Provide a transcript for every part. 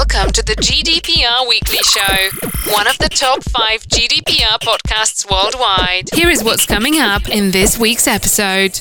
Welcome to the GDPR Weekly Show, one of the top five GDPR podcasts worldwide. Here is what's coming up in this week's episode.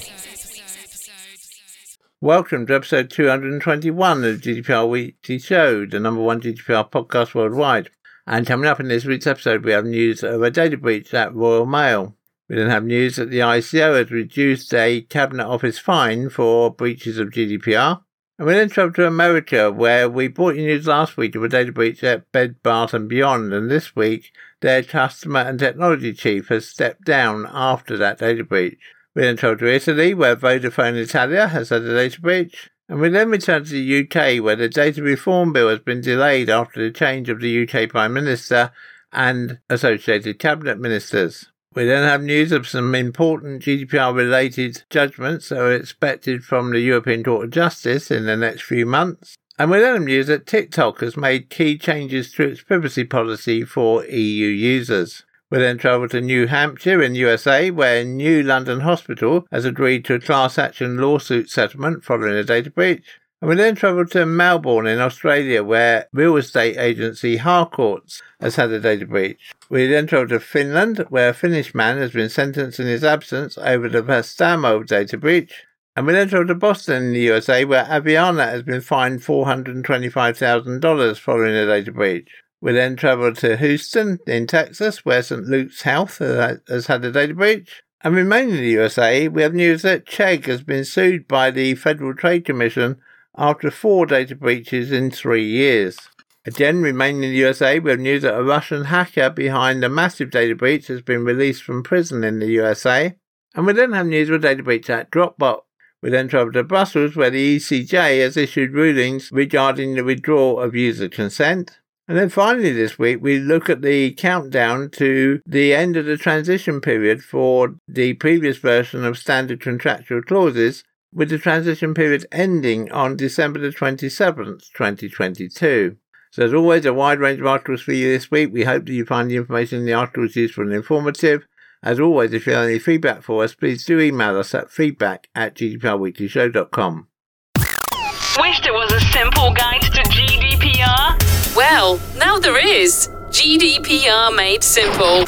Welcome to episode 221 of the GDPR Weekly Show, the number one GDPR podcast worldwide. And coming up in this week's episode, we have news of a data breach at Royal Mail. We then have news that the ICO has reduced a Cabinet Office fine for breaches of GDPR. And we then travel to America, where we brought you news last week of a data breach at Bed Bath and Beyond, and this week their customer and technology chief has stepped down after that data breach. We then travel to Italy, where Vodafone Italia has had a data breach. And we then return to the UK, where the data reform bill has been delayed after the change of the UK Prime Minister and associated cabinet ministers. We then have news of some important GDPR related judgments that are expected from the European Court of Justice in the next few months. And we then have news that TikTok has made key changes to its privacy policy for EU users. We then travel to New Hampshire in USA, where New London Hospital has agreed to a class action lawsuit settlement following a data breach. And we then travelled to Melbourne in Australia, where real estate agency Harcourts has had a data breach. We then travelled to Finland, where a Finnish man has been sentenced in his absence over the Vastaamo data breach. And we then travelled to Boston in the USA, where Aveanna has been fined $425,000 following a data breach. We then travelled to Houston in Texas, where St. Luke's Health has had a data breach. And remaining in the USA, we have news that Chegg has been sued by the Federal Trade Commission after four data breaches in three years. Again, remaining in the USA, we have news that a Russian hacker behind a massive data breach has been released from prison in the USA. And we then have news of a data breach at Dropbox. We then travel to Brussels, where the ECJ has issued rulings regarding the withdrawal of user consent. And then finally this week, we look at the countdown to the end of the transition period for the previous version of standard contractual clauses with the transition period ending on December the 27th, 2022. So as always, a wide range of articles for you this week. We hope that you find the information in the articles useful and informative. As always, if you have any feedback for us, please do email us at feedback at gdprweeklyshow.com. Wished it was a simple guide to GDPR? Well, now there is. GDPR Made Simple.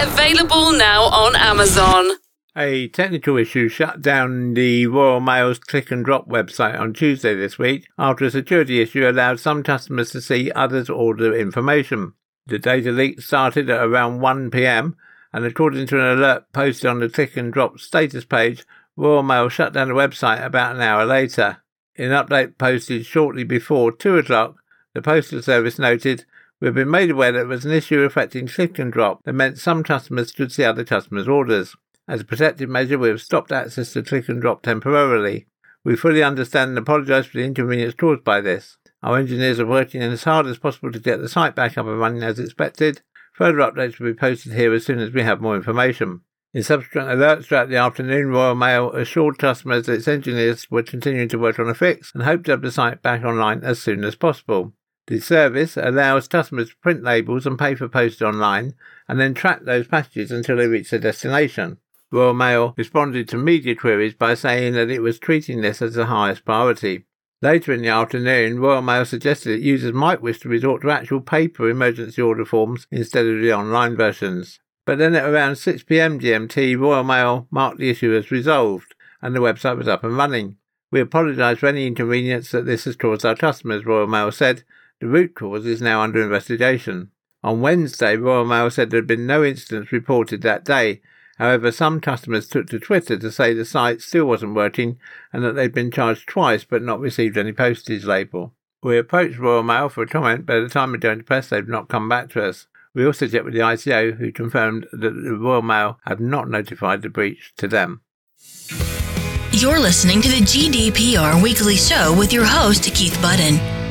Available now on Amazon. A technical issue shut down the Royal Mail's click and drop website on Tuesday this week after a security issue allowed some customers to see others' order information. The data leak started at around 1 pm, and according to an alert posted on the click and drop status page, Royal Mail shut down the website about an hour later. In an update posted shortly before 2 o'clock, the Postal Service noted, We have been made aware that there was an issue affecting click and drop that meant some customers could see other customers' orders. As a protective measure, we have stopped access to click and drop temporarily. We fully understand and apologise for the inconvenience caused by this. Our engineers are working as hard as possible to get the site back up and running as expected. Further updates will be posted here as soon as we have more information. In subsequent alerts throughout the afternoon, Royal Mail assured customers that its engineers were continuing to work on a fix and hoped to have the site back online as soon as possible. The service allows customers to print labels and pay for post online and then track those packages until they reach their destination. Royal Mail responded to media queries by saying that it was treating this as the highest priority. Later in the afternoon, Royal Mail suggested that users might wish to resort to actual paper emergency order forms instead of the online versions. But then at around 6pm GMT, Royal Mail marked the issue as resolved and the website was up and running. We apologise for any inconvenience that this has caused our customers, Royal Mail said. The root cause is now under investigation. On Wednesday, Royal Mail said there had been no incidents reported that day However, some customers took to Twitter to say the site still wasn't working and that they'd been charged twice but not received any postage label. We approached Royal Mail for a comment, but at the time of going to press, they've not come back to us. We also checked with the ICO, who confirmed that the Royal Mail had not notified the breach to them. You're listening to the GDPR Weekly Show with your host, Keith Budden.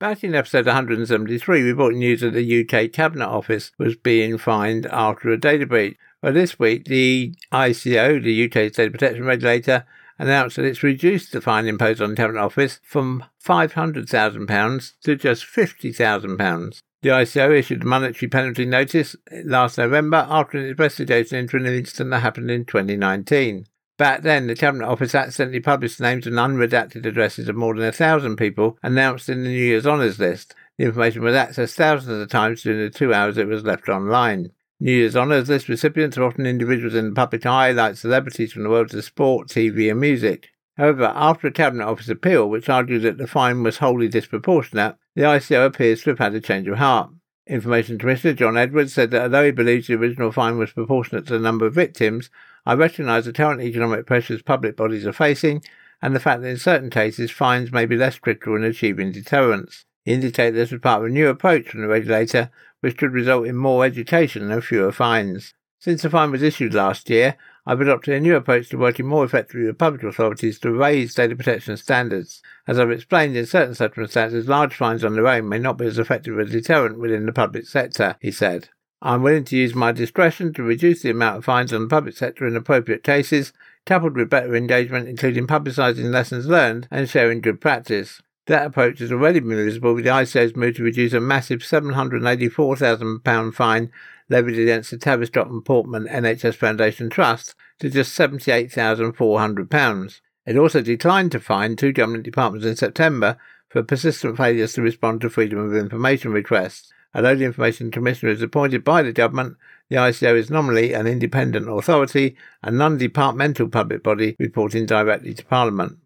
Back in episode 173, we brought news that the UK Cabinet Office was being fined after a data breach. Well, this week, the ICO, the UK Data Protection Regulator, announced that it's reduced the fine imposed on the Cabinet Office from £500,000 to just £50,000. The ICO issued a monetary penalty notice last November after an investigation into an incident that happened in 2019. Back then, the Cabinet Office accidentally published the names and unredacted addresses of more than a thousand people announced in the New Year's Honours list. The information was accessed thousands of times during the two hours it was left online. New Year's Honours List recipients are often individuals in the public eye, like celebrities from the worlds of sport, TV, and music. However, after a Cabinet Office appeal, which argued that the fine was wholly disproportionate, the ICO appears to have had a change of heart. Information Commissioner John Edwards said that although he believes the original fine was proportionate to the number of victims, I recognise the current economic pressures public bodies are facing and the fact that in certain cases fines may be less critical in achieving deterrence. He indicated this was part of a new approach from the regulator which could result in more education and fewer fines. Since the fine was issued last year, I've adopted a new approach to working more effectively with public authorities to raise data protection standards. As I've explained, in certain circumstances, large fines on their own may not be as effective as a deterrent within the public sector, he said. I'm willing to use my discretion to reduce the amount of fines on the public sector in appropriate cases, coupled with better engagement, including publicising lessons learned and sharing good practice. That approach has already been visible with the ICO's move to reduce a massive £784,000 fine levied against the Tavistock and Portman NHS Foundation Trust to just £78,400. It also declined to fine two government departments in September for persistent failures to respond to Freedom of Information requests. Although the Information Commissioner is appointed by the government, the ICO is nominally an independent authority, a non-departmental public body reporting directly to Parliament.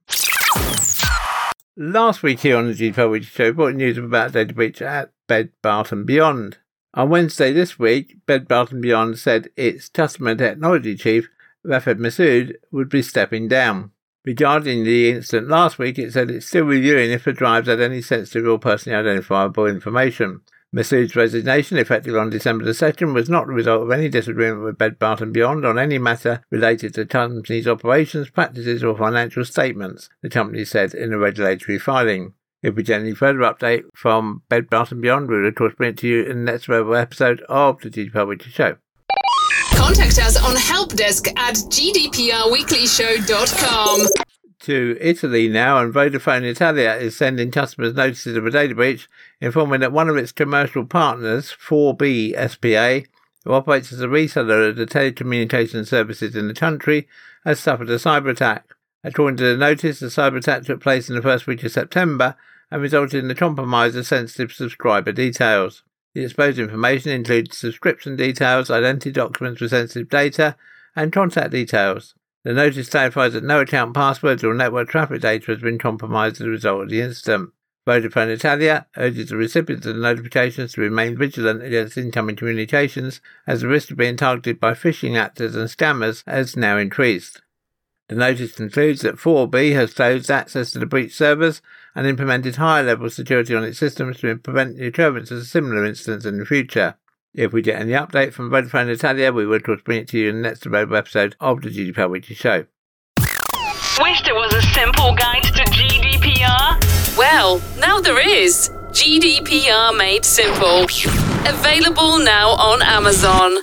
Last week here on the GDPR Weekly Show, brought news about data breach at Bed Bath and Beyond. On Wednesday this week, Bed Bath and Beyond said its customer technology chief, Rafeh Masood, would be stepping down. Regarding the incident last week, it said it's still reviewing if the drives had any sensitive or personally identifiable information. Masood's resignation, effective on December the 2nd, was not the result of any disagreement with Bed Bath & Beyond on any matter related to the company's operations, practices, or financial statements, the company said in a regulatory filing. If we get any further update from Bed Bath & Beyond, we'll of course bring it to you in the next available episode of the GDPR Weekly Show. Contact us on helpdesk at gdprweeklyshow.com to Italy now, and Vodafone Italia is sending customers notices of a data breach, informing that one of its commercial partners, 4B SPA, who operates as a reseller of the telecommunications services in the country, has suffered a cyber attack. According to the notice, the cyber attack took place in the first week of September and resulted in the compromise of sensitive subscriber details. The exposed information includes subscription details, identity documents with sensitive data, and contact details. The notice clarifies that no account passwords or network traffic data has been compromised as a result of the incident. Vodafone Italia urges the recipients of the notifications to remain vigilant against incoming communications as the risk of being targeted by phishing actors and scammers has now increased. The notice concludes that 4B has closed access to the breach servers and implemented higher level security on its systems to prevent the occurrence of similar incidents in the future. If we get any update from Vodafone Italia, we will of course bring it to you in the next available episode of the GDPR Weekly Show. Wished it was a simple guide to GDPR? Well, now there is. GDPR Made Simple. Available now on Amazon.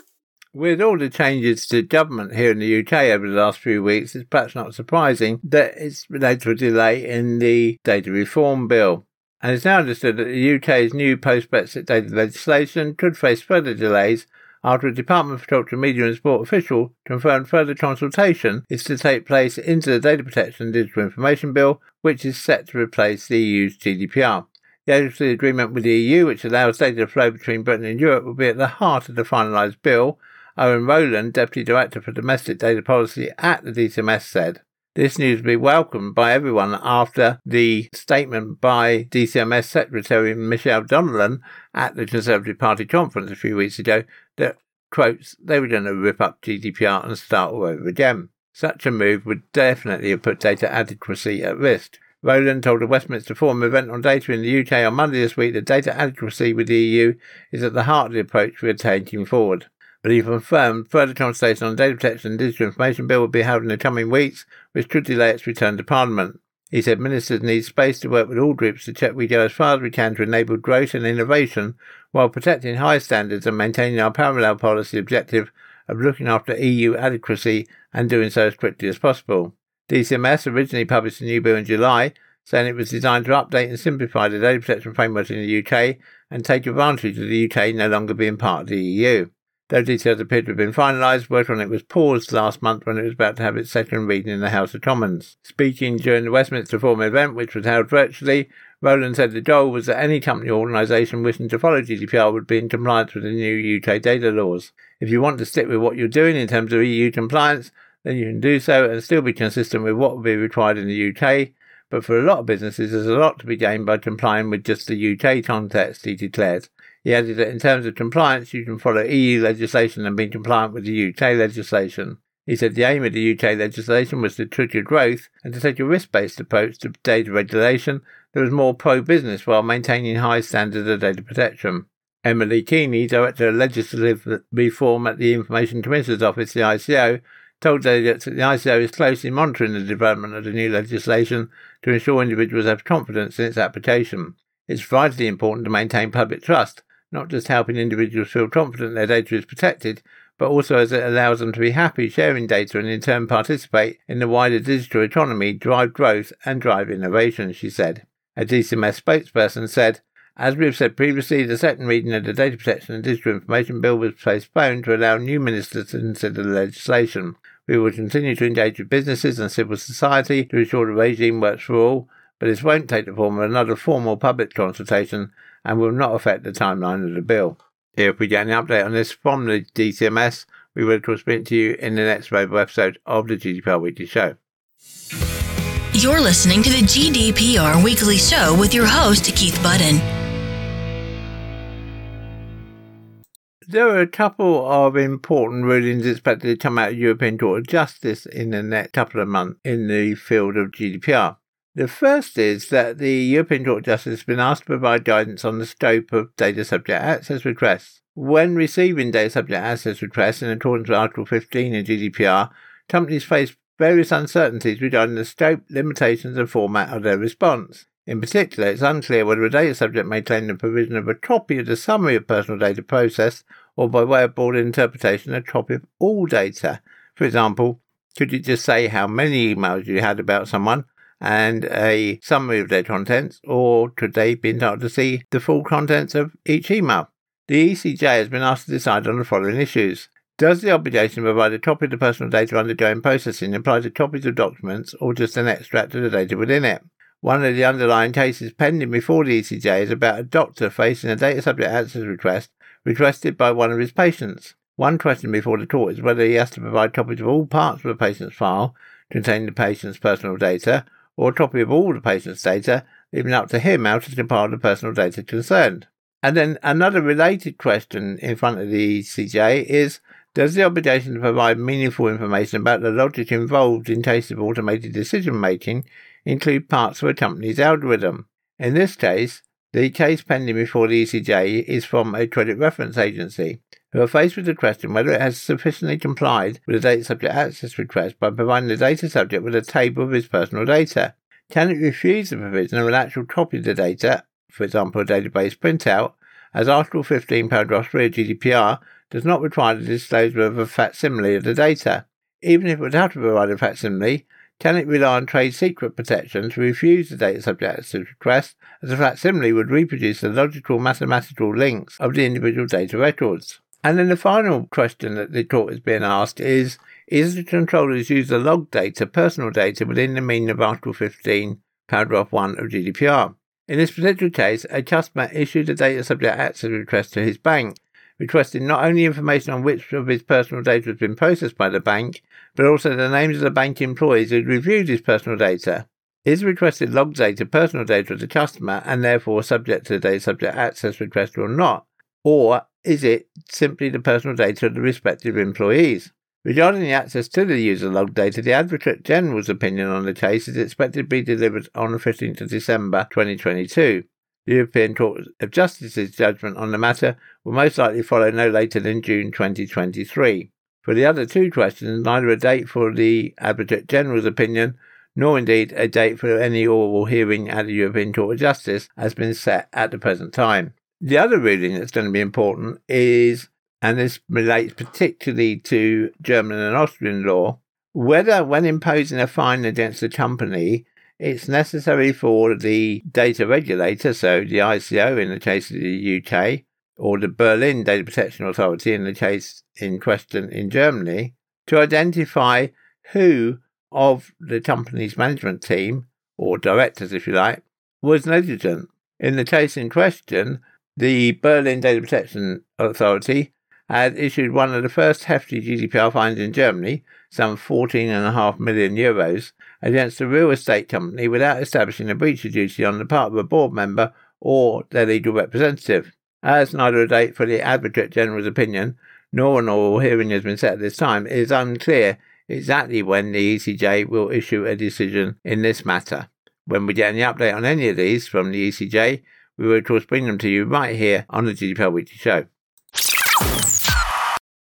With all the changes to government here in the UK over the last few weeks, it's perhaps not surprising that it's related to a delay in the data reform bill and it's now understood that the UK's new post-Brexit data legislation could face further delays after a Department for Culture, Media and Sport official confirmed further consultation is to take place into the Data Protection and Digital Information Bill, which is set to replace the EU's GDPR. The adequacy agreement with the EU, which allows data to flow between Britain and Europe, will be at the heart of the finalised bill, Owen Rowland, Deputy Director for Domestic Data Policy at the DCMS, said. This news will be welcomed by everyone after the statement by DCMS Secretary Michelle Donelan at the Conservative Party conference a few weeks ago that, quotes, they were going to rip up GDPR and start all over again. Such a move would definitely have put data adequacy at risk. Rowland told a Westminster Forum event on data in the UK on Monday this week that data adequacy with the EU is at the heart of the approach we are taking forward but he confirmed further consultation on Data Protection and Digital Information Bill will be held in the coming weeks, which could delay its return to Parliament. He said ministers need space to work with all groups to check we go as far as we can to enable growth and innovation while protecting high standards and maintaining our parallel policy objective of looking after EU adequacy and doing so as quickly as possible. DCMS originally published a new bill in July, saying it was designed to update and simplify the data protection framework in the UK and take advantage of the UK no longer being part of the EU. Though details appear to have been finalised, work on it was paused last month when it was about to have its second reading in the House of Commons. Speaking during the Westminster Forum event, which was held virtually, Rowland said the goal was that any company or organisation wishing to follow GDPR would be in compliance with the new UK data laws. If you want to stick with what you're doing in terms of EU compliance, then you can do so and still be consistent with what will be required in the UK. But for a lot of businesses, there's a lot to be gained by complying with just the UK context, he declared. He added that in terms of compliance, you can follow EU legislation and be compliant with the UK legislation. He said the aim of the UK legislation was to trigger growth and to take a risk based approach to data regulation that was more pro business while maintaining high standards of data protection. Emily Keaney, Director of Legislative Reform at the Information Commissioner's Office, the ICO, told Daily that the ICO is closely monitoring the development of the new legislation to ensure individuals have confidence in its application. It's vitally important to maintain public trust not just helping individuals feel confident their data is protected, but also as it allows them to be happy sharing data and in turn participate in the wider digital economy, drive growth and drive innovation, she said. A DCMS spokesperson said, as we have said previously, the second reading of the Data Protection and Digital Information Bill was postponed to allow new ministers to consider the legislation. We will continue to engage with businesses and civil society to ensure the regime works for all, but this won't take the form of another formal public consultation and will not affect the timeline of the bill. If we get an update on this from the DCMS, we will speak to you in the next available episode of the GDPR Weekly Show. You're listening to the GDPR Weekly Show with your host, Keith Budden. There are a couple of important rulings expected to come out of European Court of Justice in the next couple of months in the field of GDPR. The first is that the European Court of Justice has been asked to provide guidance on the scope of data subject access requests. When receiving data subject access requests in accordance with Article 15 of GDPR, companies face various uncertainties regarding the scope, limitations, and format of their response. In particular, it's unclear whether a data subject may claim the provision of a copy of the summary of personal data processed, or by way of broad interpretation, a copy of all data. For example, could you just say how many emails you had about someone, and a summary of their contents, or could they be entitled to see the full contents of each email? The ECJ has been asked to decide on the following issues. Does the obligation to provide a copy of the personal data undergoing processing apply to copies of documents or just an extract of the data within it? One of the underlying cases pending before the ECJ is about a doctor facing a data subject access request requested by one of his patients. One question before the court is whether he has to provide copies of all parts of a patient's file containing the patient's personal data or a copy of all the patient's data, leaving up to him how to compile the personal data concerned. And then another related question in front of the ECJ is Does the obligation to provide meaningful information about the logic involved in cases of automated decision making include parts of a company's algorithm? In this case, the case pending before the ECJ is from a credit reference agency who are faced with the question whether it has sufficiently complied with the data subject access request by providing the data subject with a table of his personal data. Can it refuse the provision of an actual copy of the data, for example, a database printout, as Article 15, paragraph 3 of GDPR does not require the disclosure of a facsimile of the data? Even if it would have to provide a facsimile, can it rely on trade secret protection to refuse the data subject access request, as a facsimile would reproduce the logical mathematical links of the individual data records? And then the final question that the court is being asked is Is the controllers use the log data, personal data, within the meaning of Article 15, paragraph 1 of GDPR? In this particular case, a customer issued a data subject access request to his bank, requesting not only information on which of his personal data has been processed by the bank, but also the names of the bank employees who reviewed his personal data. Is requested log data personal data of the customer and therefore subject to the data subject access request or not? Or is it simply the personal data of the respective employees? Regarding the access to the user log data, the Advocate General's opinion on the case is expected to be delivered on the 15th of December 2022. The European Court of Justice's judgment on the matter will most likely follow no later than June 2023. For the other two questions, neither a date for the Advocate General's opinion nor indeed a date for any oral hearing at the European Court of Justice has been set at the present time. The other ruling that's going to be important is, and this relates particularly to German and Austrian law, whether when imposing a fine against a company, it's necessary for the data regulator, so the ICO in the case of the UK, or the Berlin Data Protection Authority in the case in question in Germany, to identify who of the company's management team, or directors if you like, was negligent. In the case in question, the Berlin Data Protection Authority had issued one of the first hefty GDPR fines in Germany, some 14.5 million euros, against a real estate company without establishing a breach of duty on the part of a board member or their legal representative. As neither a date for the Advocate General's opinion nor an oral hearing has been set at this time, it is unclear exactly when the ECJ will issue a decision in this matter. When we get any update on any of these from the ECJ, we will of course bring them to you right here on the GDPR Weekly Show.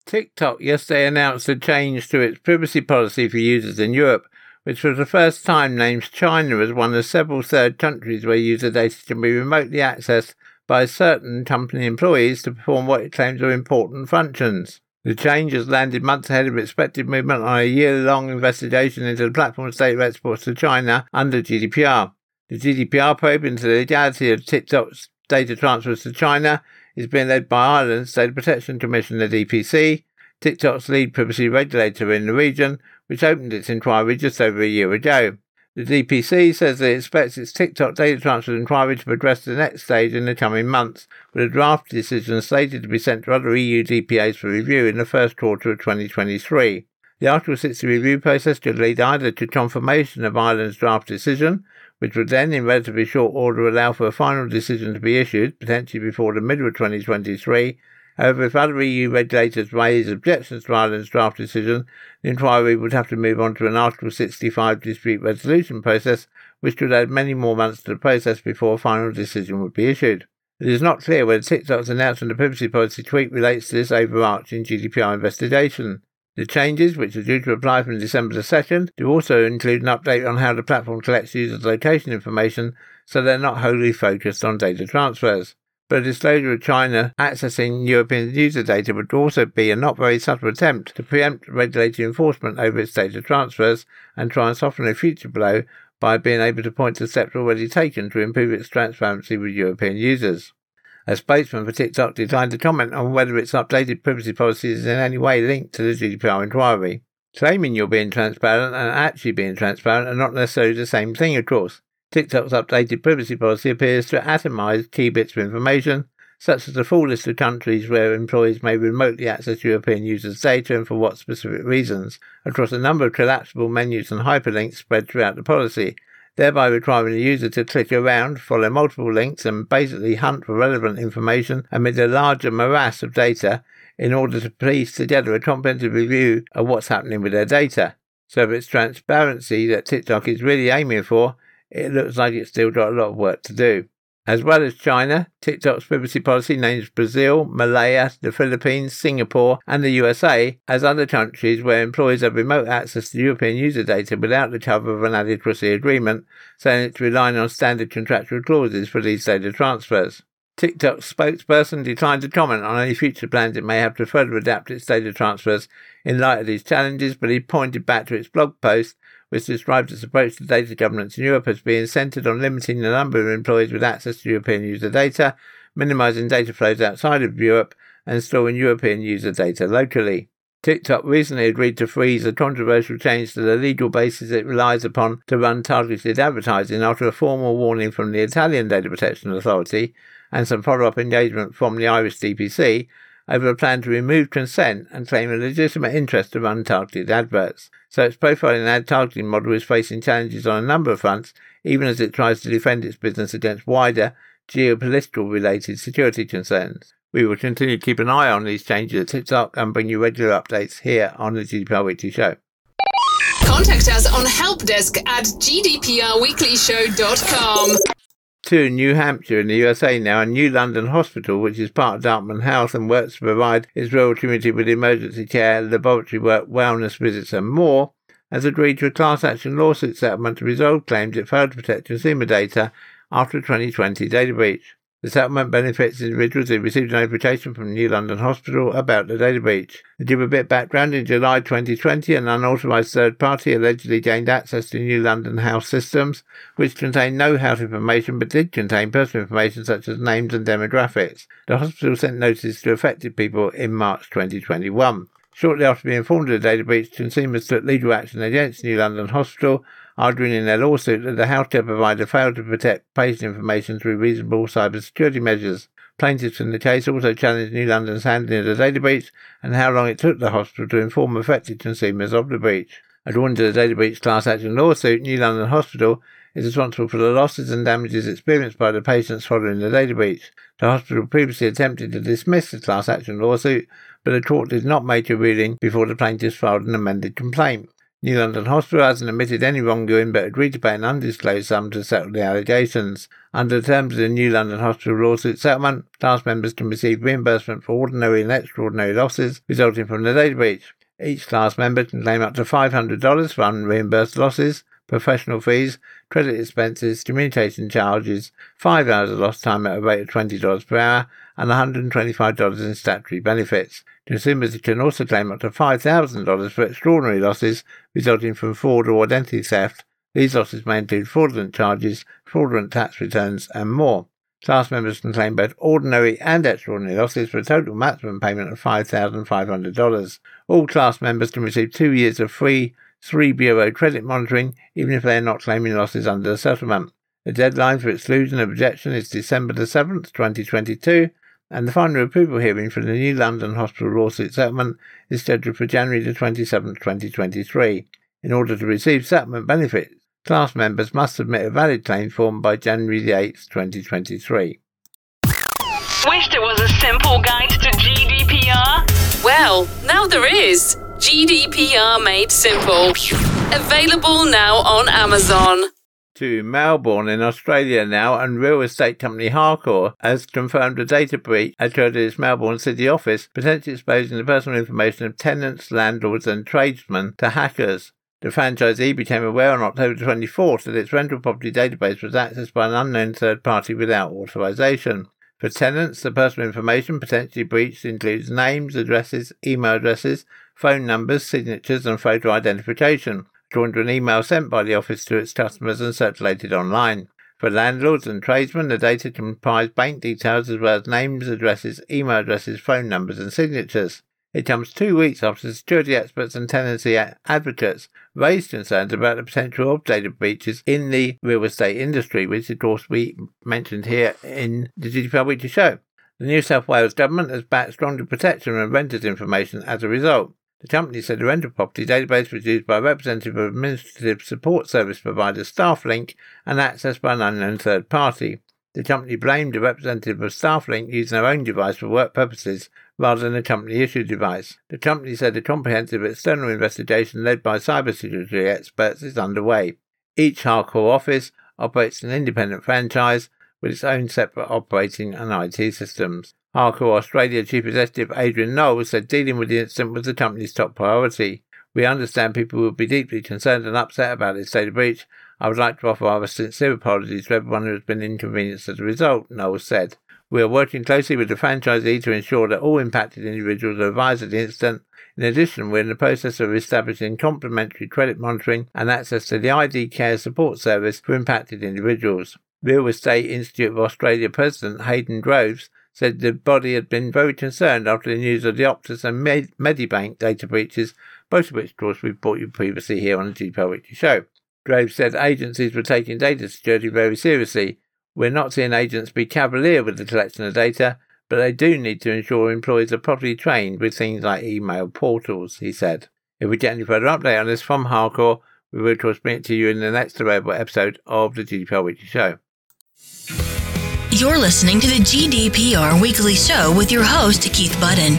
TikTok yesterday announced a change to its privacy policy for users in Europe, which for the first time names China as one of several third countries where user data can be remotely accessed by certain company employees to perform what it claims are important functions. The change has landed months ahead of expected movement on a year long investigation into the platform's data exports to China under GDPR. The GDPR probe into the legality of TikTok's data transfers to China is being led by Ireland's Data Protection Commission, the DPC, TikTok's lead privacy regulator in the region, which opened its inquiry just over a year ago. The DPC says that it expects its TikTok data transfer inquiry to progress to the next stage in the coming months, with a draft decision slated to be sent to other EU DPAs for review in the first quarter of 2023. The Article 60 review process could lead either to confirmation of Ireland's draft decision, which would then, in relatively short order, allow for a final decision to be issued, potentially before the middle of 2023. However, if other EU regulators raise objections to Ireland's draft decision, the inquiry would have to move on to an Article 65 dispute resolution process, which could add many more months to the process before a final decision would be issued. It is not clear whether TikTok's announcement of privacy policy tweak relates to this overarching GDPR investigation. The changes, which are due to apply from December the 2nd, do also include an update on how the platform collects users' location information so they're not wholly focused on data transfers. But a disclosure of China accessing European user data would also be a not very subtle attempt to preempt regulatory enforcement over its data transfers and try and soften a future blow by being able to point to steps already taken to improve its transparency with European users. A spokesman for TikTok declined to comment on whether its updated privacy policy is in any way linked to the GDPR inquiry. Claiming you're being transparent and actually being transparent are not necessarily the same thing, of course. TikTok's updated privacy policy appears to atomize key bits of information, such as the full list of countries where employees may remotely access European users' data and for what specific reasons, across a number of collapsible menus and hyperlinks spread throughout the policy, thereby requiring the user to click around, follow multiple links, and basically hunt for relevant information amid a larger morass of data in order to piece together a comprehensive review of what's happening with their data. So if it's transparency that TikTok is really aiming for, it looks like it's still got a lot of work to do. As well as China, TikTok's privacy policy names Brazil, Malaya, the Philippines, Singapore, and the USA as other countries where employees have remote access to European user data without the cover of an adequacy agreement, saying it's relying on standard contractual clauses for these data transfers. TikTok's spokesperson declined to comment on any future plans it may have to further adapt its data transfers in light of these challenges, but he pointed back to its blog post which describes its approach to data governance in Europe as being centered on limiting the number of employees with access to European user data, minimizing data flows outside of Europe, and storing European user data locally. TikTok recently agreed to freeze a controversial change to the legal basis it relies upon to run targeted advertising after a formal warning from the Italian Data Protection Authority and some follow up engagement from the Irish DPC over a plan to remove consent and claim a legitimate interest to run targeted adverts. So its profiling ad targeting model is facing challenges on a number of fronts, even as it tries to defend its business against wider geopolitical related security concerns. We will continue to keep an eye on these changes at TikTok and bring you regular updates here on the GDPR Weekly Show. Contact us on helpdesk at gdprweeklyshow.com to New Hampshire in the USA now, a New London Hospital, which is part of Dartmouth Health and works to provide its rural community with emergency care, laboratory work, wellness visits, and more, has agreed to a class action lawsuit settlement to resolve claims it failed to protect consumer data after a 2020 data breach. The settlement benefits individuals who received a notification from New London Hospital about the data breach. To give a bit of background, in July 2020, an unauthorized third party allegedly gained access to New London Health systems, which contained no health information but did contain personal information such as names and demographics. The hospital sent notices to affected people in March 2021. Shortly after being informed of the data breach, consumers took legal action against New London Hospital arguing in their lawsuit that the healthcare provider failed to protect patient information through reasonable cybersecurity measures. Plaintiffs in the case also challenged New London's handling of the data breach and how long it took the hospital to inform affected consumers of the breach. According to the data breach class action lawsuit, New London Hospital is responsible for the losses and damages experienced by the patients following the data breach. The hospital previously attempted to dismiss the class action lawsuit, but the court did not make a ruling before the plaintiffs filed an amended complaint. New London Hospital hasn't admitted any wrongdoing but agreed to pay an undisclosed sum to settle the allegations. Under the terms of the New London Hospital lawsuit settlement, class members can receive reimbursement for ordinary and extraordinary losses resulting from the data breach. Each class member can claim up to $500 for unreimbursed losses, professional fees, credit expenses, communication charges, five hours of lost time at a rate of $20 per hour, and $125 in statutory benefits. Consumers can also claim up to $5,000 for extraordinary losses resulting from fraud or identity theft. These losses may include fraudulent charges, fraudulent tax returns, and more. Class members can claim both ordinary and extraordinary losses for a total maximum payment of $5,500. All class members can receive two years of free three bureau credit monitoring, even if they are not claiming losses under the settlement. The deadline for exclusion of objection is December the 7th, 2022, and the final approval hearing for the New London Hospital lawsuit settlement is scheduled for January the 27th, 2023. In order to receive settlement benefits, class members must submit a valid claim form by January the 8th, 2023. Wished it was a simple guide to GDPR? Well, now there is. GDPR Made Simple. Available now on Amazon to Melbourne in Australia now, and real estate company Harcourt has confirmed a data breach at its Melbourne city office, potentially exposing the personal information of tenants, landlords, and tradesmen to hackers. The franchisee became aware on October 24th that its rental property database was accessed by an unknown third party without authorization. For tenants, the personal information potentially breached includes names, addresses, email addresses, phone numbers, signatures, and photo identification joined to an email sent by the office to its customers and circulated online. For landlords and tradesmen, the data comprised bank details as well as names, addresses, email addresses, phone numbers, and signatures. It comes two weeks after security experts and tenancy advocates raised concerns about the potential of data breaches in the real estate industry, which of course we mentioned here in the GDPR Weekly Show. The New South Wales government has backed stronger protection of renters' information as a result. The company said the rental property database was used by a representative of administrative support service provider StaffLink and accessed by an unknown third party. The company blamed a representative of StaffLink using their own device for work purposes rather than a company issued device. The company said a comprehensive external investigation led by cybersecurity experts is underway. Each Harcourt office operates an independent franchise with its own separate operating and IT systems. Harcourt Australia Chief Executive Adrian Knowles said dealing with the incident was the company's top priority. We understand people will be deeply concerned and upset about this data breach. I would like to offer our sincere apologies to everyone who has been inconvenienced as a result, Knowles said. We are working closely with the franchisee to ensure that all impacted individuals are advised of the incident. In addition, we're in the process of establishing complementary credit monitoring and access to the ID Care support service for impacted individuals. Real Estate Institute of Australia President Hayden Groves said the body had been very concerned after the news of the Optus and Med- Medibank data breaches, both of which, of course, we've brought you previously here on the GDPR Weekly Show. Groves said agencies were taking data security very seriously. We're not seeing agents be cavalier with the collection of data, but they do need to ensure employees are properly trained with things like email portals, he said. If we get any further update on this from Harcourt, we will, of course, bring it to you in the next available episode of the GDPR Weekly Show. You're listening to the GDPR Weekly Show with your host, Keith Budden.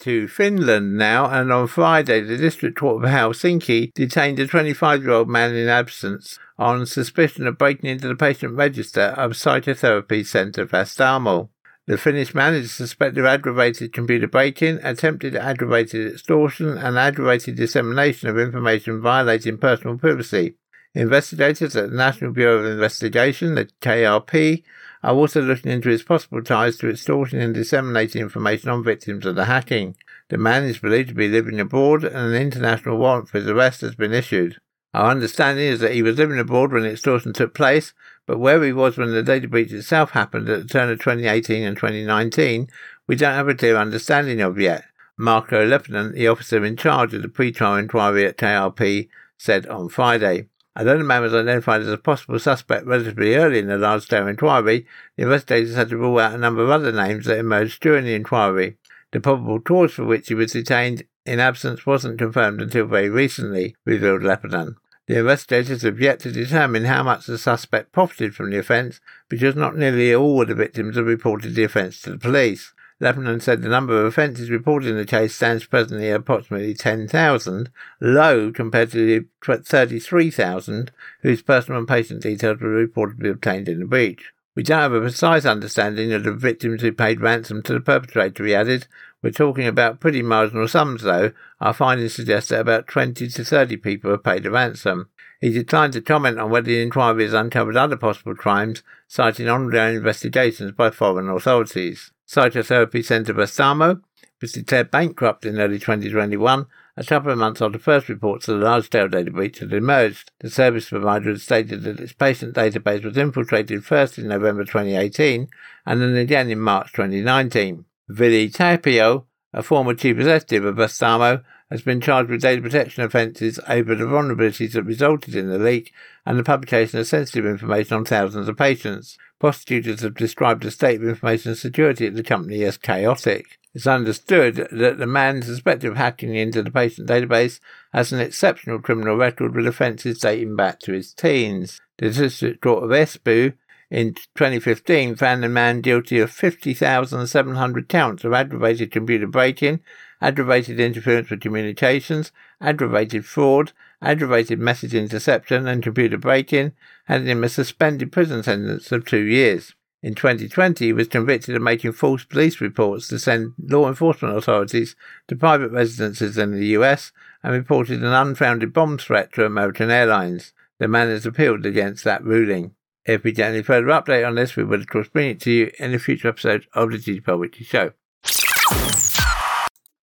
To Finland now, and on Friday, the District Court of Helsinki detained a 25 year old man in absence on suspicion of breaking into the patient register of Psychotherapy Centre Vastaamo. The Finnish man is suspected of aggravated computer break-in, attempted aggravated extortion, and aggravated dissemination of information violating personal privacy. Investigators at the National Bureau of Investigation, the KRP, are also looking into its possible ties to extorting and disseminating information on victims of the hacking. The man is believed to be living abroad and an international warrant for his arrest has been issued. Our understanding is that he was living abroad when extortion took place, but where he was when the data breach itself happened at the turn of 2018 and 2019, we don't have a clear understanding of yet. Marko Leponen, the officer in charge of the pre-trial inquiry at KRP, said on Friday. Although the man was identified as a possible suspect relatively early in the large-scale inquiry, the investigators had to rule out a number of other names that emerged during the inquiry. The probable cause for which he was detained in absence wasn't confirmed until very recently, revealed Leponen. The investigators have yet to determine how much the suspect profited from the offence because not nearly all of the victims have reported the offence to the police. Leponen said the number of offences reported in the case stands presently at approximately 10,000, low compared to the 33,000 whose personal and patient details were reportedly obtained in the breach. We don't have a precise understanding of the victims who paid ransom to the perpetrator, he added. We're talking about pretty marginal sums, though. Our findings suggest that about 20 to 30 people have paid a ransom. He declined to comment on whether the inquiry has uncovered other possible crimes, citing ongoing investigations by foreign authorities. Psychotherapy Centre Vastaamo was declared bankrupt in early 2021, a couple of months after first reports of the large-scale data breach had emerged. The service provider had stated that its patient database was infiltrated first in November 2018 and then again in March 2019. Ville Tapio, a former chief executive of Vastaamo, has been charged with data protection offences over the vulnerabilities that resulted in the leak and the publication of sensitive information on thousands of patients. Prosecutors have described the state of information security at the company as chaotic. It's understood that the man suspected of hacking into the patient database has an exceptional criminal record with offences dating back to his teens. The District Court of Espoo in 2015 found the man guilty of 50,700 counts of aggravated computer break-in, aggravated interference with communications, aggravated fraud, aggravated message interception and computer break-in, handing him a suspended prison sentence of two years. In 2020, he was convicted of making false police reports to send law enforcement authorities to private residences in the US and reported an unfounded bomb threat to American Airlines. The man has appealed against that ruling. If we get any further update on this, we will of course bring it to you in a future episode of the GDPR Weekly Show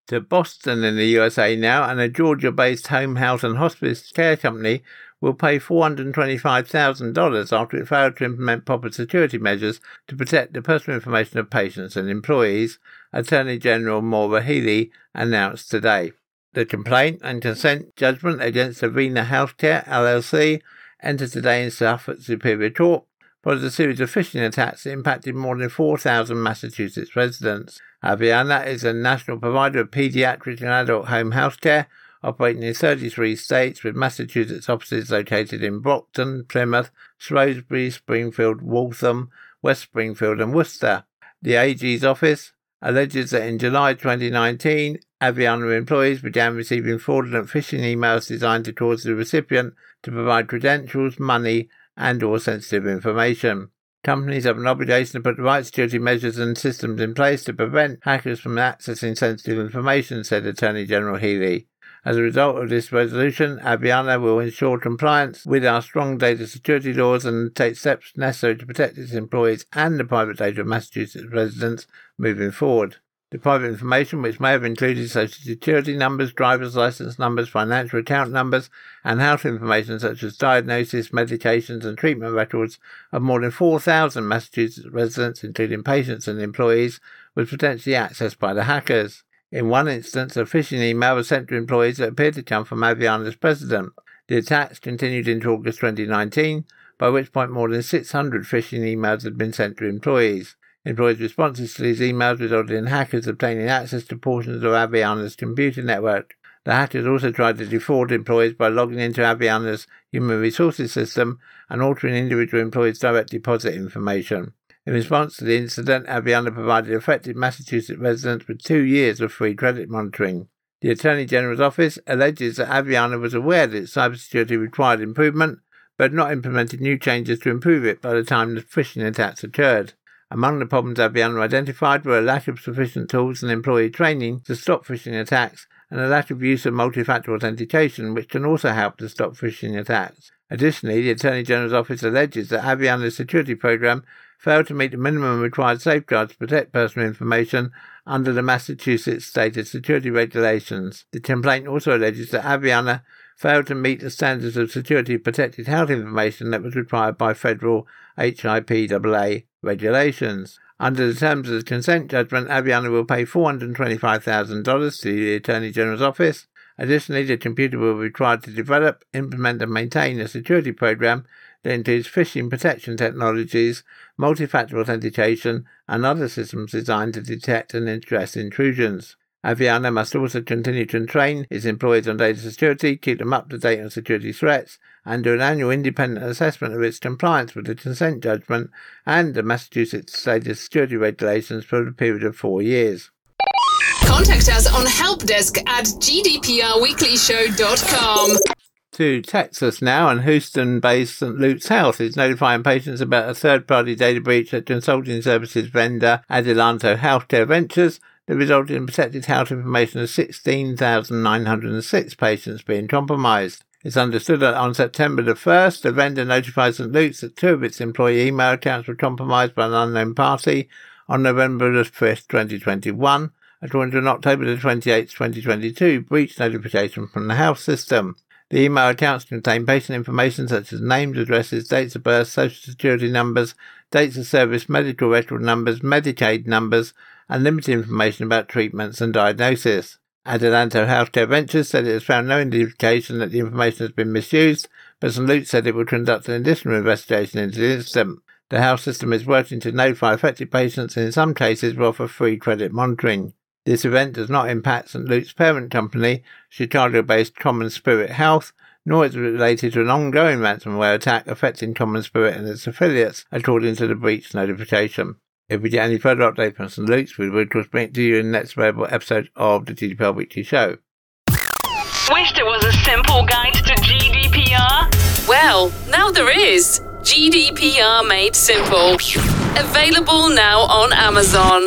to Boston in the USA now, and a Georgia based home health and hospice care company will pay $425,000 after it failed to implement proper security measures to protect the personal information of patients and employees, Attorney General Maura Healey announced today. The complaint and consent judgment against Aveanna Healthcare LLC entered today in Suffolk Superior Court was a series of phishing attacks that impacted more than 4,000 Massachusetts residents. Aveanna is a national provider of pediatric and adult home health care, operating in 33 states with Massachusetts offices located in Brockton, Plymouth, Shrewsbury, Springfield, Waltham, West Springfield, and Worcester. The AG's office alleges that in July 2019, Aveanna employees began receiving fraudulent phishing emails designed to cause the recipient to provide credentials, money, and or sensitive information. Companies have an obligation to put the right security measures and systems in place to prevent hackers from accessing sensitive information, said Attorney General Healey. As a result of this resolution, Aveanna will ensure compliance with our strong data security laws and take steps necessary to protect its employees and the private data of Massachusetts residents moving forward. The private information, which may have included social security numbers, driver's license numbers, financial account numbers, and health information such as diagnosis, medications, and treatment records of more than 4,000 Massachusetts residents, including patients and employees, was potentially accessed by the hackers. In one instance, a phishing email was sent to employees that appeared to come from Aveanna's president. The attacks continued into August 2019, by which point more than 600 phishing emails had been sent to employees. Employees' responses to these emails resulted in hackers obtaining access to portions of Aveanna's computer network. The hackers also tried to defraud employees by logging into Aveanna's human resources system and altering individual employees' direct deposit information. In response to the incident, Aveanna provided affected Massachusetts residents with two years of free credit monitoring. The Attorney General's office alleges that Aveanna was aware that its cybersecurity required improvement, but had not implemented new changes to improve it by the time the phishing attacks occurred. Among the problems Aveanna identified were a lack of sufficient tools and employee training to stop phishing attacks and a lack of use of multi-factor authentication, which can also help to stop phishing attacks. Additionally, the Attorney General's office alleges that Aveanna's security program failed to meet the minimum required safeguards to protect personal information under the Massachusetts State Security regulations. The complaint also alleges that Aviana failed to meet the standards of security protected health information that was required by federal HIPAA regulations. Under the terms of the consent judgment, Aveanna will pay $425,000 to the Attorney General's office Additionally, the computer will be required to develop, implement, and maintain a security program that includes phishing protection technologies, multi-factor authentication, and other systems designed to detect and address intrusions. Aveanna must also continue to train its employees on data security, keep them up to date on security threats, and do an annual independent assessment of its compliance with the consent judgment and the Massachusetts State of Security regulations for a period of four years. Contact us on helpdesk at gdprweeklyshow.com. To Texas now, and Houston based St. Luke's Health is notifying patients about a third party data breach at consulting services vendor Adelanto Healthcare Ventures that resulted in protected health information of 16,906 patients being compromised. It's understood that on September the 1st, the vendor notified St. Luke's that two of its employee email accounts were compromised by an unknown party on November the 5th, 2021, according to an October the 28th, 2022 breach notification from the health system. The email accounts contain patient information such as names, addresses, dates of birth, social security numbers, dates of service, medical record numbers, Medicaid numbers, and limited information about treatments and diagnosis. Adelanto Healthcare Ventures said it has found no indication that the information has been misused, but St. Luke said it will conduct an additional investigation into the incident. The health system is working to notify affected patients and in some cases will offer free credit monitoring. This event does not impact St. Luke's parent company, Chicago based CommonSpirit Health, nor is it related to an ongoing ransomware attack affecting Common Spirit and its affiliates, according to the breach notification. If we get any further updates from St. Luke's, we will of course bring it to you in the next available episode of the GDPR Weekly Show. Wished there was a simple guide to GDPR? Well, now there is. GDPR Made Simple. Available now on Amazon.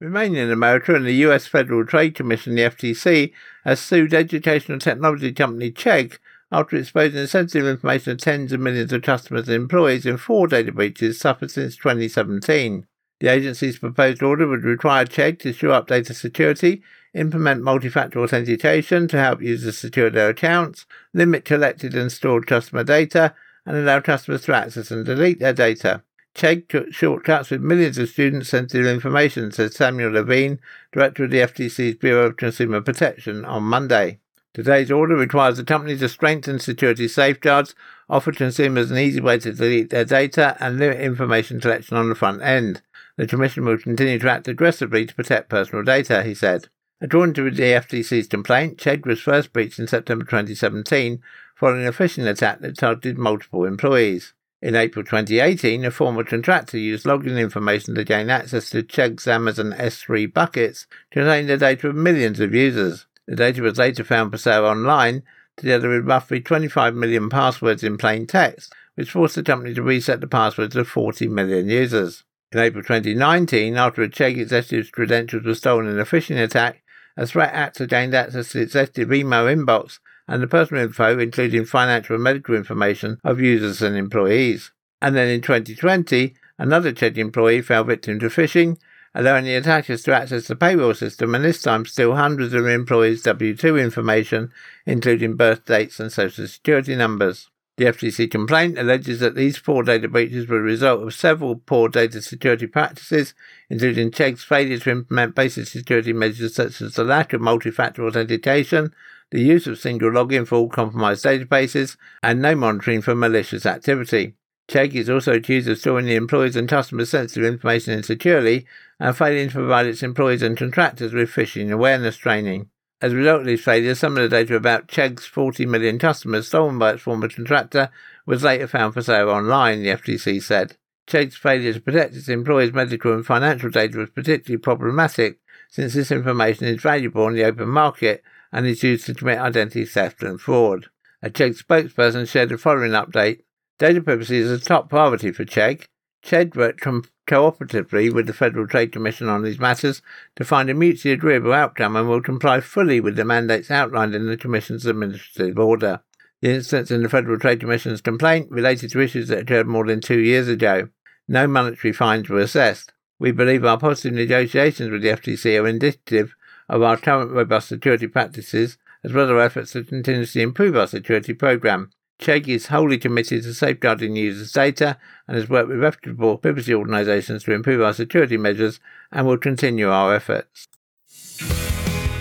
Remaining in America and the US Federal Trade Commission, the FTC, has sued educational technology company Chegg after exposing sensitive information to tens of millions of customers and employees in four data breaches suffered since 2017. The agency's proposed order would require Chegg to shore up data security, implement multi-factor authentication to help users secure their accounts, limit collected and stored customer data, and allow customers to access and delete their data. Chegg took shortcuts with millions of students' sensitive information, said Samuel Levine, director of the FTC's Bureau of Consumer Protection, on Monday. Today's order requires the company to strengthen security safeguards, offer consumers an easy way to delete their data, and limit information collection on the front end. The Commission will continue to act aggressively to protect personal data, he said. According to the FTC's complaint, Chegg was first breached in September 2017 following a phishing attack that targeted multiple employees. In April 2018, a former contractor used login information to gain access to Chegg's Amazon S3 buckets containing the data of millions of users. The data was later found for sale online, together with roughly 25 million passwords in plain text, which forced the company to reset the passwords of 40 million users. In April 2019, after a Chegg executive's credentials were stolen in a phishing attack, a threat actor gained access to the executive email inbox and the personal info, including financial and medical information of users and employees. And then in 2020, another Chegg employee fell victim to phishing, allowing the attackers to access the payroll system and this time steal hundreds of employees' W 2 information, including birth dates and social security numbers. The FTC complaint alleges that these four data breaches were a result of several poor data security practices, including Chegg's failure to implement basic security measures such as the lack of multi factor authentication, the use of single login for all compromised databases, and no monitoring for malicious activity. Chegg is also accused of storing the employees' and customers' sensitive information insecurely and failing to provide its employees and contractors with phishing awareness training. As a result of these failures, some of the data about Chegg's 40 million customers stolen by its former contractor was later found for sale online, the FTC said. Chegg's failure to protect its employees' medical and financial data was particularly problematic since this information is valuable on the open market and is used to commit identity theft and fraud. A Chegg spokesperson shared the following update. Data privacy is a top priority for Chegg. Chegg worked com- cooperatively with the Federal Trade Commission on these matters to find a mutually agreeable outcome and will comply fully with the mandates outlined in the Commission's administrative order. The instance in the Federal Trade Commission's complaint related to issues that occurred more than two years ago. No monetary fines were assessed. We believe our positive negotiations with the FTC are indicative of our current robust security practices, as well as our efforts to continuously improve our security program. Chegg is wholly committed to safeguarding users' data and has worked with reputable privacy organisations to improve our security measures and will continue our efforts.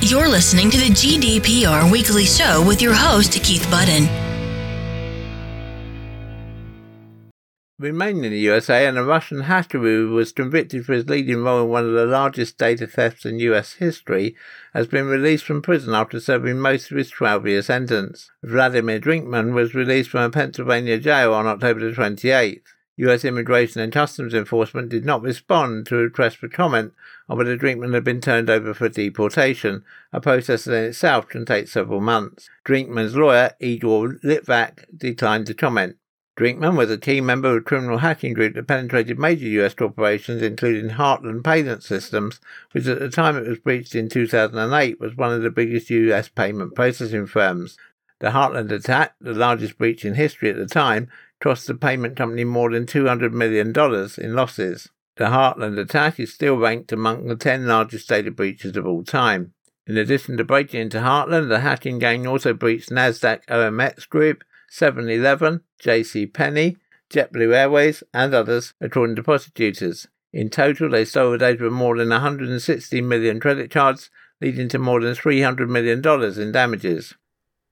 You're listening to the GDPR Weekly Show with your host, Keith Budden. Remaining in the USA, and a Russian hacker who was convicted for his leading role in one of the largest data thefts in US history has been released from prison after serving most of his 12 year sentence. Vladimir Drinkman was released from a Pennsylvania jail on October the 28th. US Immigration and Customs Enforcement did not respond to a request for comment on whether Drinkman had been turned over for deportation, a process that in itself can take several months. Drinkman's lawyer, Igor Litvak, declined to comment. Drinkman was a key member of a criminal hacking group that penetrated major US corporations, including Heartland Payment Systems, which at the time it was breached in 2008 was one of the biggest US payment processing firms. The Heartland attack, the largest breach in history at the time, cost the payment company more than $200 million in losses. The Heartland attack is still ranked among the 10 largest data breaches of all time. In addition to breaking into Heartland, the hacking gang also breached Nasdaq OMX Group, 7 Eleven, JC Penney, JetBlue Airways, and others, according to prosecutors. In total, they stole data of more than 160 million credit cards, leading to more than $300 million in damages.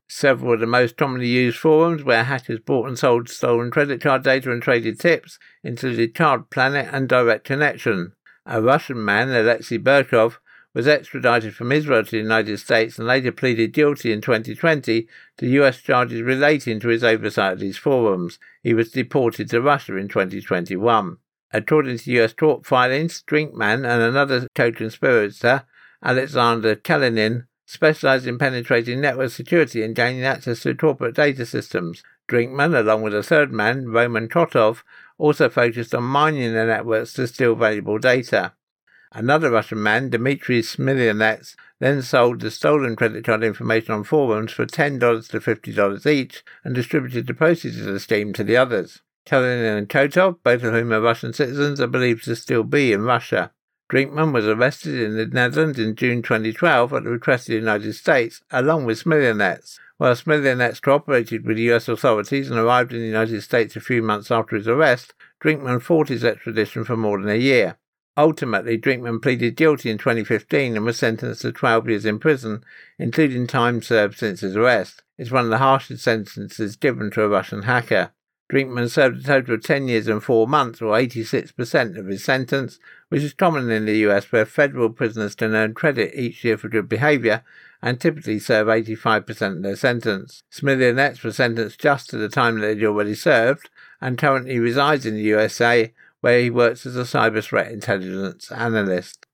Several of the most commonly used forums where hackers bought and sold stolen credit card data and traded tips included CardPlanet and Direct Connection. A Russian man, Alexei Burkov, was extradited from Israel to the United States and later pleaded guilty in 2020 to US charges relating to his oversight of these forums. He was deported to Russia in 2021. According to US court filings, Drinkman and another co-conspirator, Alexander Kalinin, specialized in penetrating network security and gaining access to corporate data systems. Drinkman, along with a third man, Roman Kotov, also focused on mining the networks to steal valuable data. Another Russian man, Dmitry Smilyanets, then sold the stolen credit card information on forums for $10 to $50 each and distributed the proceeds of the scheme to the others. Kalinin and Kotov, both of whom are Russian citizens, are believed to still be in Russia. Drinkman was arrested in the Netherlands in June 2012 at the request of the United States, along with Smilyanets. While Smilyanets cooperated with US authorities and arrived in the United States a few months after his arrest, Drinkman fought his extradition for more than a year. Ultimately, Drinkman pleaded guilty in 2015 and was sentenced to 12 years in prison, including time served since his arrest. It's one of the harshest sentences given to a Russian hacker. Drinkman served a total of 10 years and 4 months, or 86% of his sentence, which is common in the US where federal prisoners can earn credit each year for good behaviour and typically serve 85% of their sentence. Smilyanets was sentenced just to the time that he'd already served and currently resides in the USA where he works as a cyber threat intelligence analyst.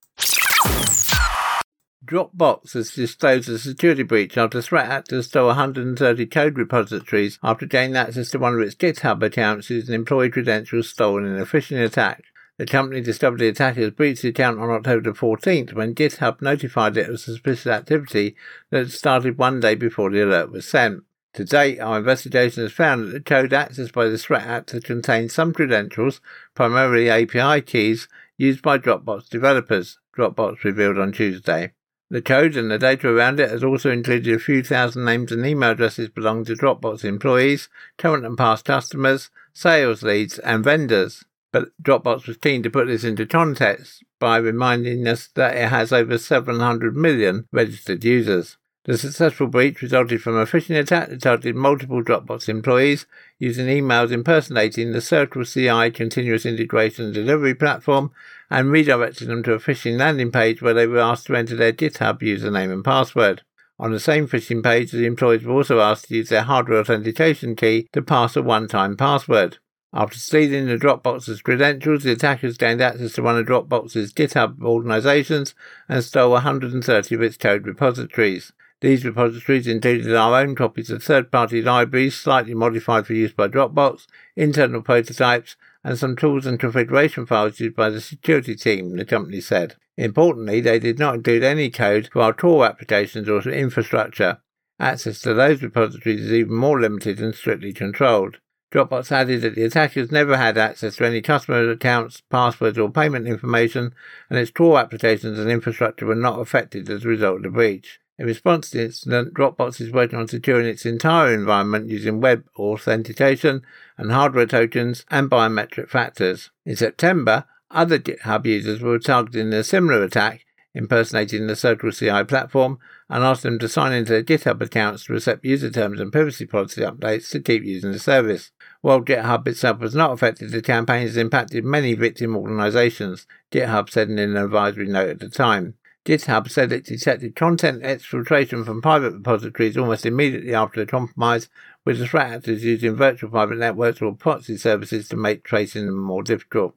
Dropbox has disclosed a security breach after threat actors stole 130 code repositories after gaining access to one of its GitHub accounts using employee credentials stolen in a phishing attack. The company discovered the attackers breached the account on October 14th when GitHub notified it of suspicious activity that started one day before the alert was sent. To date, our investigation has found that the code accessed by the threat actor contains some credentials, primarily API keys, used by Dropbox developers, Dropbox revealed on Tuesday. The code and the data around it has also included a few thousand names and email addresses belonging to Dropbox employees, current and past customers, sales leads, and vendors. But Dropbox was keen to put this into context by reminding us that it has over 700 million registered users. The successful breach resulted from a phishing attack that targeted multiple Dropbox employees using emails impersonating the CircleCI continuous integration delivery platform and redirected them to a phishing landing page where they were asked to enter their GitHub username and password. On the same phishing page, the employees were also asked to use their hardware authentication key to pass a one-time password. After stealing the Dropbox's credentials, the attackers gained access to one of Dropbox's GitHub organizations and stole 130 of its code repositories. These repositories included our own copies of third-party libraries slightly modified for use by Dropbox, internal prototypes, and some tools and configuration files used by the security team, the company said. Importantly, they did not include any code for our core applications or infrastructure. Access to those repositories is even more limited and strictly controlled. Dropbox added that the attackers never had access to any customer accounts, passwords, or payment information, and its core applications and infrastructure were not affected as a result of the breach. In response to the incident, Dropbox is working on securing its entire environment using web authentication and hardware tokens and biometric factors. In September, other GitHub users were targeted in a similar attack, impersonating the CircleCI platform, and asked them to sign into their GitHub accounts to accept user terms and privacy policy updates to keep using the service. While GitHub itself was not affected, the campaign has impacted many victim organizations, GitHub said in an advisory note at the time. GitHub said it detected content exfiltration from private repositories almost immediately after the compromise, with the threat actors using virtual private networks or proxy services to make tracing them more difficult.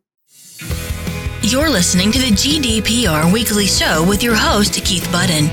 You're listening to the GDPR Weekly Show with your host, Keith Budden.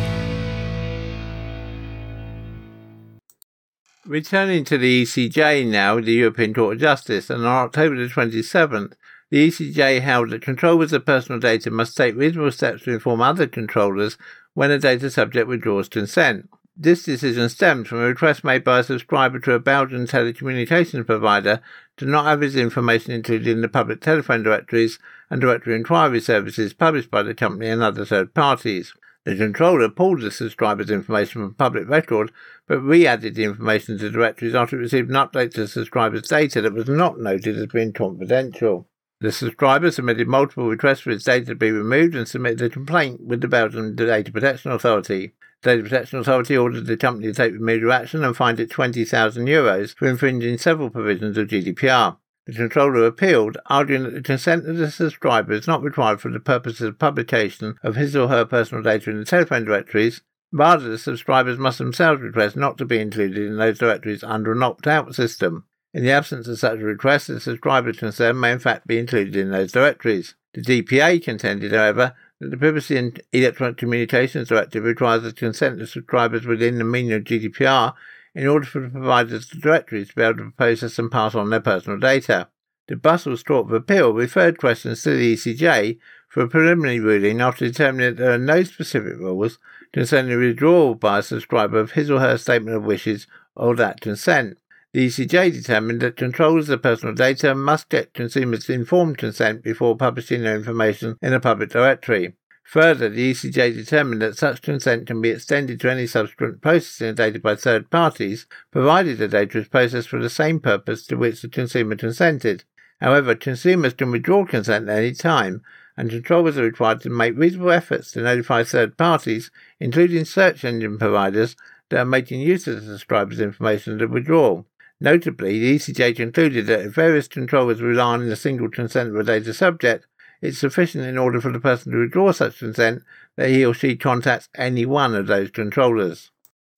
Returning to the ECJ now, the European Court of Justice, and on October the 27th, the ECJ held that controllers of personal data must take reasonable steps to inform other controllers when a data subject withdraws consent. This decision stems from a request made by a subscriber to a Belgian telecommunications provider to not have his information included in the public telephone directories and directory inquiry services published by the company and other third parties. The controller pulled the subscriber's information from public record, but re-added the information to directories after it received an update to the subscriber's data that was not noted as being confidential. The subscriber submitted multiple requests for its data to be removed and submitted a complaint with the Belgian Data Protection Authority. The Data Protection Authority ordered the company to take remedial action and fined it 20,000 euros for infringing several provisions of GDPR. The controller appealed, arguing that the consent of the subscriber is not required for the purposes of publication of his or her personal data in the telephone directories. Rather, the subscribers must themselves request not to be included in those directories under an opt-out system. In the absence of such a request, the subscriber's concerned may in fact be included in those directories. The DPA contended, however, that the Privacy and Electronic Communications Directive requires the consent of subscribers within the meaning of GDPR in order for the providers of the directories to be able to process and pass on their personal data. The Brussels Court of Appeal referred questions to the ECJ for a preliminary ruling after determining that there are no specific rules concerning the withdrawal by a subscriber of his or her statement of wishes or that consent. The ECJ determined that controllers of personal data must get consumers informed consent before publishing their information in a public directory. Further, the ECJ determined that such consent can be extended to any subsequent processing of data by third parties, provided the data is processed for the same purpose to which the consumer consented. However, consumers can withdraw consent at any time, and controllers are required to make reasonable efforts to notify third parties, including search engine providers, that are making use of the subscriber's information to withdrawal. Notably, the ECJ concluded that if various controllers rely on a single consent of a data subject, it's sufficient in order for the person to withdraw such consent that he or she contacts any one of those controllers.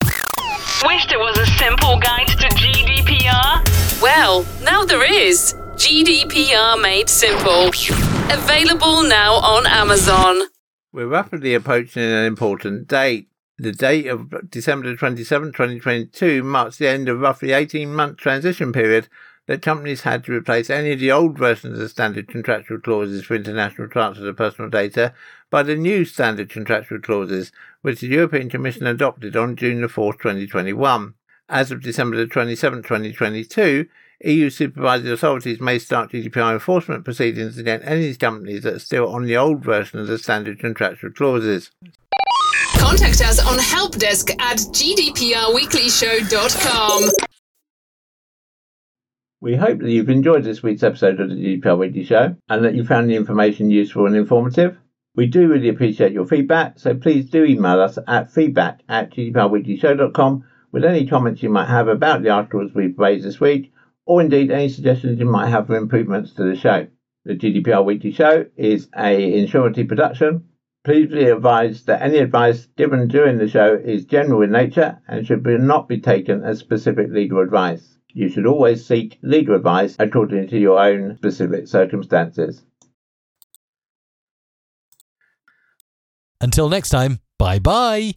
Wished it was a simple guide to GDPR? Well, now there is. GDPR Made Simple. Available now on Amazon. We're rapidly approaching an important date. The date of December 27, 2022 marks the end of roughly 18 month transition period that companies had to replace any of the old versions of standard contractual clauses for international transfers of personal data by the new standard contractual clauses, which the European Commission adopted on June 4, 2021. As of December 27, 2022, EU supervisory authorities may start GDPR enforcement proceedings against any companies that are still on the old version of the standard contractual clauses. Contact us on helpdesk at gdprweeklyshow.com. We hope that you've enjoyed this week's episode of the GDPR Weekly Show and that you found the information useful and informative. We do really appreciate your feedback, so please do email us at feedback at gdprweeklyshow.com with any comments you might have about the articles we've raised this week, or indeed any suggestions you might have for improvements to the show. The GDPR Weekly Show is a Insurity production Please be advised that any advice given during the show is general in nature and should be not be taken as specific legal advice. You should always seek legal advice according to your own specific circumstances. Until next time, bye bye.